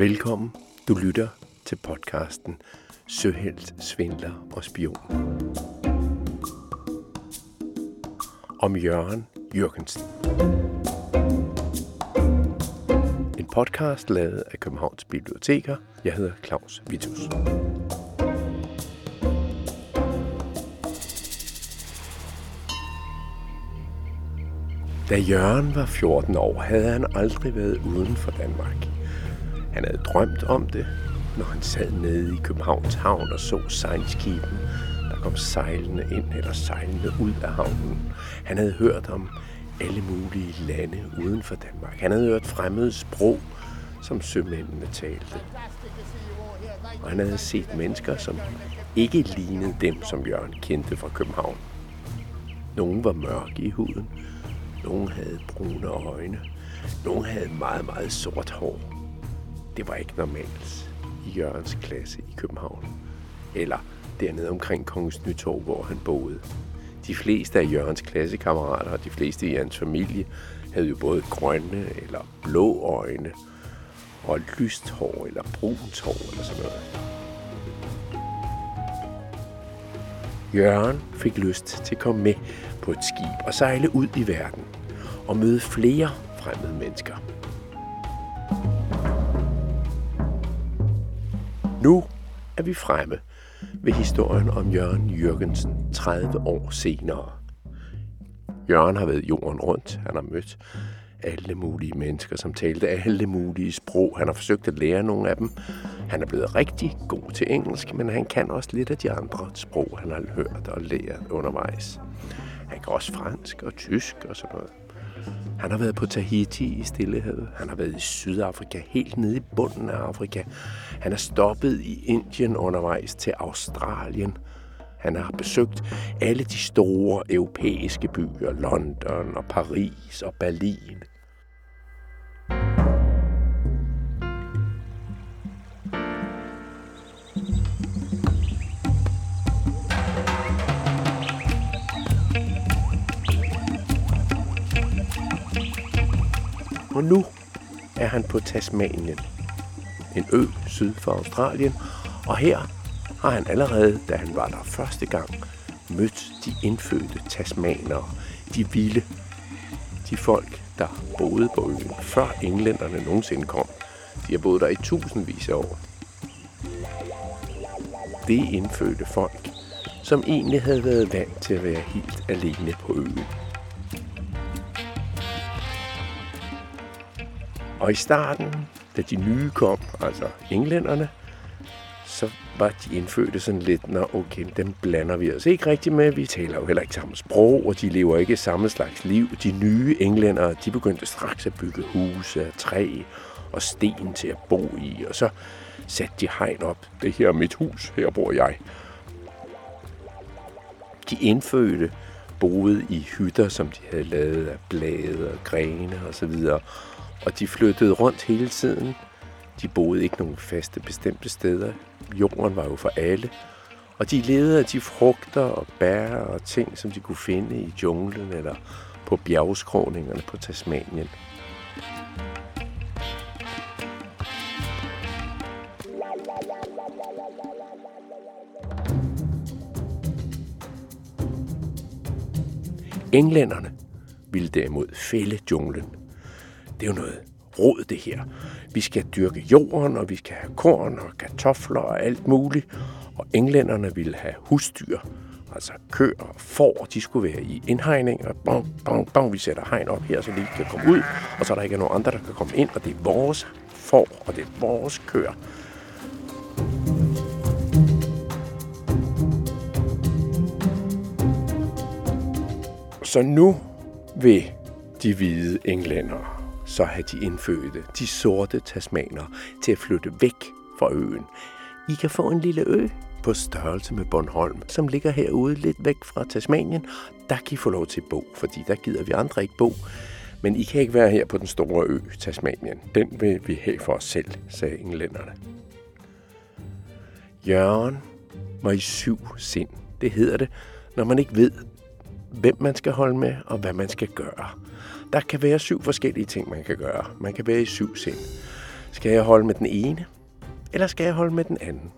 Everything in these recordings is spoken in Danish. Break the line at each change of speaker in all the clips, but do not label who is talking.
Velkommen. Du lytter til podcasten Søhelt, Svindler og Spion. Om Jørgen Jørgensen. En podcast lavet af Københavns Biblioteker. Jeg hedder Claus Vitus. Da Jørgen var 14 år, havde han aldrig været uden for Danmark. Han havde drømt om det, når han sad nede i Københavns havn og så sejlskiben, der kom sejlende ind eller sejlende ud af havnen. Han havde hørt om alle mulige lande uden for Danmark. Han havde hørt fremmede sprog, som sømændene talte. Og han havde set mennesker, som ikke lignede dem, som Jørgen kendte fra København. Nogle var mørke i huden, nogle havde brune øjne, nogle havde meget, meget sort hår. Det var ikke normalt i Jørgens klasse i København. Eller dernede omkring Kongens Nytorv, hvor han boede. De fleste af Jørgens klassekammerater og de fleste i hans familie havde jo både grønne eller blå øjne, og lyst hår eller brunt hår eller sådan noget. Jørgen fik lyst til at komme med på et skib og sejle ud i verden og møde flere fremmede mennesker. Nu er vi fremme ved historien om Jørgen Jørgensen 30 år senere. Jørgen har været jorden rundt. Han har mødt alle mulige mennesker, som talte alle mulige sprog. Han har forsøgt at lære nogle af dem. Han er blevet rigtig god til engelsk, men han kan også lidt af de andre sprog, han har hørt og lært undervejs. Han kan også fransk og tysk og sådan noget. Han har været på Tahiti i Stillehavet. Han har været i Sydafrika, helt nede i bunden af Afrika. Han er stoppet i Indien undervejs til Australien. Han har besøgt alle de store europæiske byer, London og Paris og Berlin. Og nu er han på Tasmanien, en ø syd for Australien, og her har han allerede, da han var der første gang, mødt de indfødte tasmanere, de vilde, de folk, der boede på øen, før englænderne nogensinde kom. De har boet der i tusindvis af år. Det indfødte folk, som egentlig havde været vant til at være helt alene på øen. Og i starten, da de nye kom, altså englænderne, så var de indfødte sådan lidt, når okay, dem blander vi os ikke rigtig med. Vi taler jo heller ikke samme sprog, og de lever ikke samme slags liv. De nye englændere, de begyndte straks at bygge huse af træ og sten til at bo i, og så satte de hegn op. Det her er mit hus, her bor jeg. De indfødte boede i hytter, som de havde lavet af blade og grene og så videre. Og de flyttede rundt hele tiden. De boede ikke nogen faste bestemte steder. Jorden var jo for alle. Og de levede af de frugter og bær og ting, som de kunne finde i junglen eller på bjergskråningerne på Tasmanien. Englænderne ville derimod fælde junglen det er jo noget rod, det her. Vi skal dyrke jorden, og vi skal have korn og kartofler og alt muligt. Og englænderne ville have husdyr, altså køer og får, de skulle være i indhegning, og bong, bong, bong, vi sætter hegn op her, så de kan komme ud, og så er der ikke nogen andre, der kan komme ind, og det er vores får, og det er vores køer. Så nu vil de hvide englænder så har de indfødte, de sorte tasmaner, til at flytte væk fra øen. I kan få en lille ø på størrelse med Bornholm, som ligger herude lidt væk fra Tasmanien. Der kan I få lov til at bo, fordi der gider vi andre ikke bo. Men I kan ikke være her på den store ø, Tasmanien. Den vil vi have for os selv, sagde englænderne. Jørgen var i syv sind. Det hedder det, når man ikke ved, hvem man skal holde med og hvad man skal gøre. Der kan være syv forskellige ting, man kan gøre. Man kan være i syv sind. Skal jeg holde med den ene, eller skal jeg holde med den anden?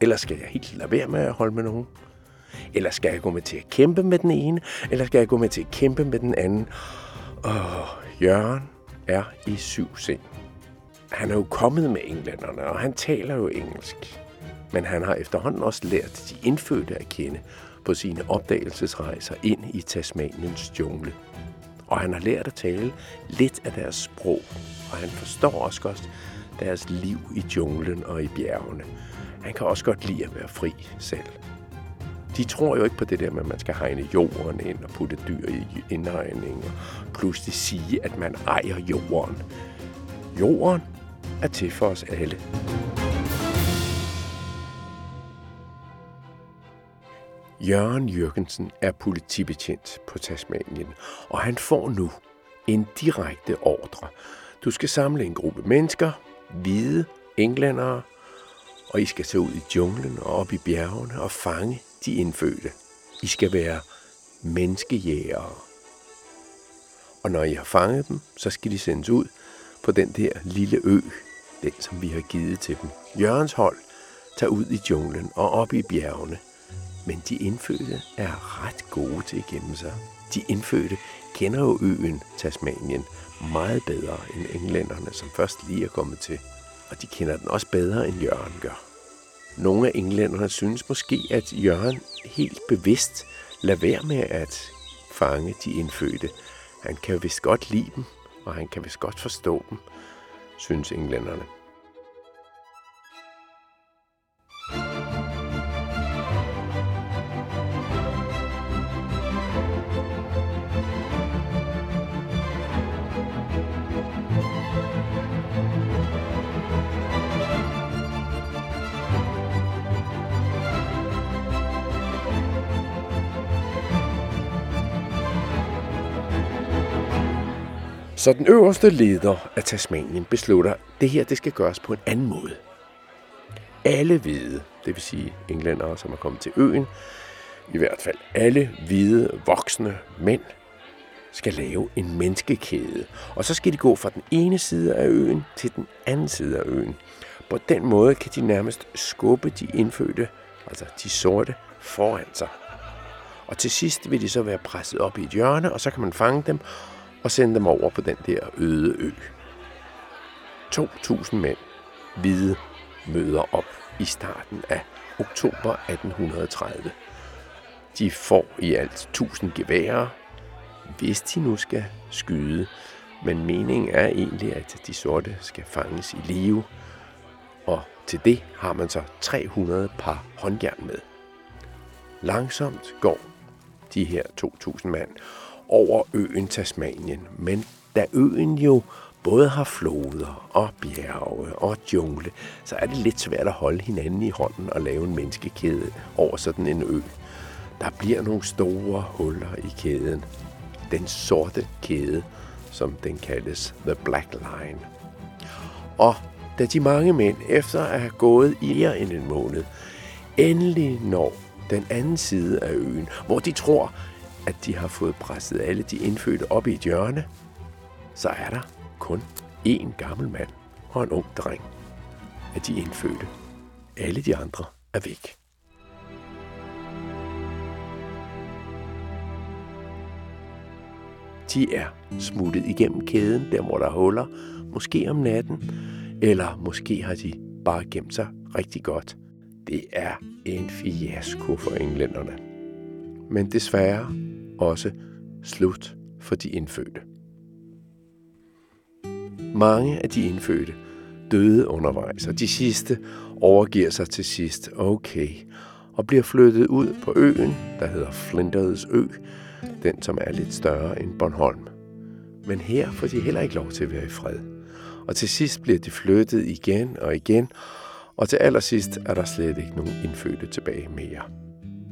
Eller skal jeg helt lade være med at holde med nogen? Eller skal jeg gå med til at kæmpe med den ene, eller skal jeg gå med til at kæmpe med den anden? Åh, Jørgen er i syv sind. Han er jo kommet med englænderne, og han taler jo engelsk. Men han har efterhånden også lært de indfødte at kende på sine opdagelsesrejser ind i Tasmaniens jungle. Og han har lært at tale lidt af deres sprog, og han forstår også godt deres liv i junglen og i bjergene. Han kan også godt lide at være fri selv. De tror jo ikke på det der med, at man skal hegne jorden ind og putte dyr i indhegning og pludselig sige, at man ejer jorden. Jorden er til for os alle. Jørgen Jørgensen er politibetjent på Tasmanien, og han får nu en direkte ordre. Du skal samle en gruppe mennesker, hvide englændere, og I skal tage ud i junglen og op i bjergene og fange de indfødte. I skal være menneskejægere. Og når I har fanget dem, så skal de sendes ud på den der lille ø, den som vi har givet til dem. Jørgens hold tager ud i junglen og op i bjergene. Men de indfødte er ret gode til at gemme sig. De indfødte kender jo øen Tasmanien meget bedre end englænderne, som først lige er kommet til. Og de kender den også bedre, end Jørgen gør. Nogle af englænderne synes måske, at Jørgen helt bevidst lader være med at fange de indfødte. Han kan vist godt lide dem, og han kan vist godt forstå dem, synes englænderne. Så den øverste leder af Tasmanien beslutter, at det her det skal gøres på en anden måde. Alle hvide, det vil sige englændere, som er kommet til øen, i hvert fald alle hvide voksne mænd, skal lave en menneskekæde. Og så skal de gå fra den ene side af øen til den anden side af øen. På den måde kan de nærmest skubbe de indfødte, altså de sorte, foran sig. Og til sidst vil de så være presset op i et hjørne, og så kan man fange dem og sende dem over på den der øde ø. 2.000 mænd, hvide, møder op i starten af oktober 1830. De får i alt 1000 geværer, hvis de nu skal skyde. Men meningen er egentlig, at de sorte skal fanges i live, og til det har man så 300 par håndjern med. Langsomt går de her 2.000 mand, over øen Tasmanien. Men da øen jo både har floder og bjerge og jungle, så er det lidt svært at holde hinanden i hånden og lave en menneskekæde over sådan en ø. Der bliver nogle store huller i kæden. Den sorte kæde, som den kaldes The Black Line. Og da de mange mænd, efter at have gået i mere end en måned, endelig når den anden side af øen, hvor de tror, at de har fået presset alle de indfødte op i et hjørne, så er der kun én gammel mand og en ung dreng af de indfødte. Alle de andre er væk. De er smuttet igennem kæden, der hvor der er huller, måske om natten, eller måske har de bare gemt sig rigtig godt. Det er en fiasko for englænderne. Men desværre også slut for de indfødte. Mange af de indfødte døde undervejs, og de sidste overgiver sig til sidst okay og bliver flyttet ud på øen, der hedder Flinders Ø, den som er lidt større end Bornholm. Men her får de heller ikke lov til at være i fred. Og til sidst bliver de flyttet igen og igen, og til allersidst er der slet ikke nogen indfødte tilbage mere.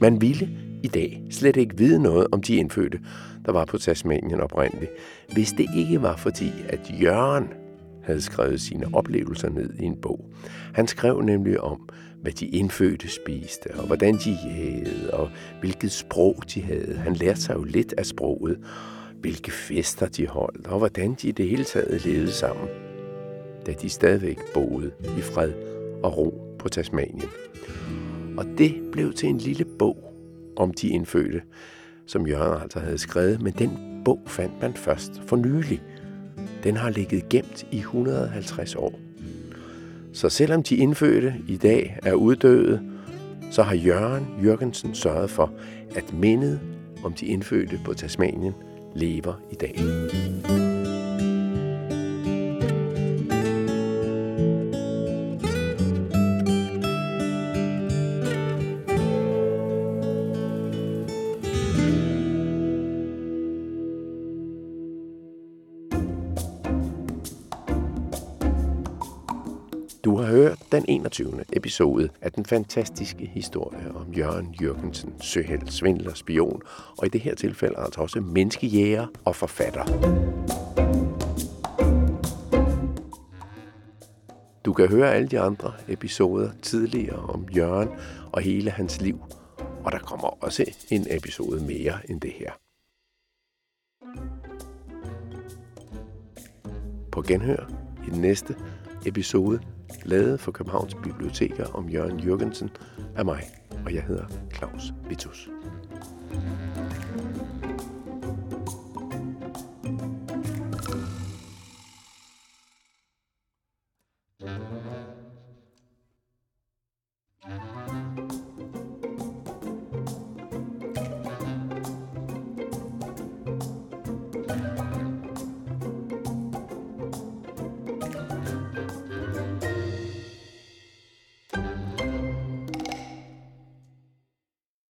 Man ville i dag slet ikke vide noget om de indfødte, der var på Tasmanien oprindeligt, hvis det ikke var fordi, at Jørgen havde skrevet sine oplevelser ned i en bog. Han skrev nemlig om, hvad de indfødte spiste, og hvordan de jagede, og hvilket sprog de havde. Han lærte sig jo lidt af sproget, hvilke fester de holdt, og hvordan de i det hele taget levede sammen. da de stadigvæk boede i fred og ro på Tasmanien. Og det blev til en lille bog om de indfødte, som Jørgen altså havde skrevet, men den bog fandt man først for nylig. Den har ligget gemt i 150 år. Så selvom de indfødte i dag er uddøde, så har Jørgen Jørgensen sørget for, at mindet om de indfødte på Tasmanien lever i dag. Du har hørt den 21. episode af den fantastiske historie om Jørgen Jørgensen, søheld, svindler, spion, og i det her tilfælde altså også menneskejæger og forfatter. Du kan høre alle de andre episoder tidligere om Jørgen og hele hans liv, og der kommer også en episode mere end det her. På genhør i den næste episode lavet for Københavns Biblioteker om Jørgen Jørgensen af mig, og jeg hedder Claus Vitus.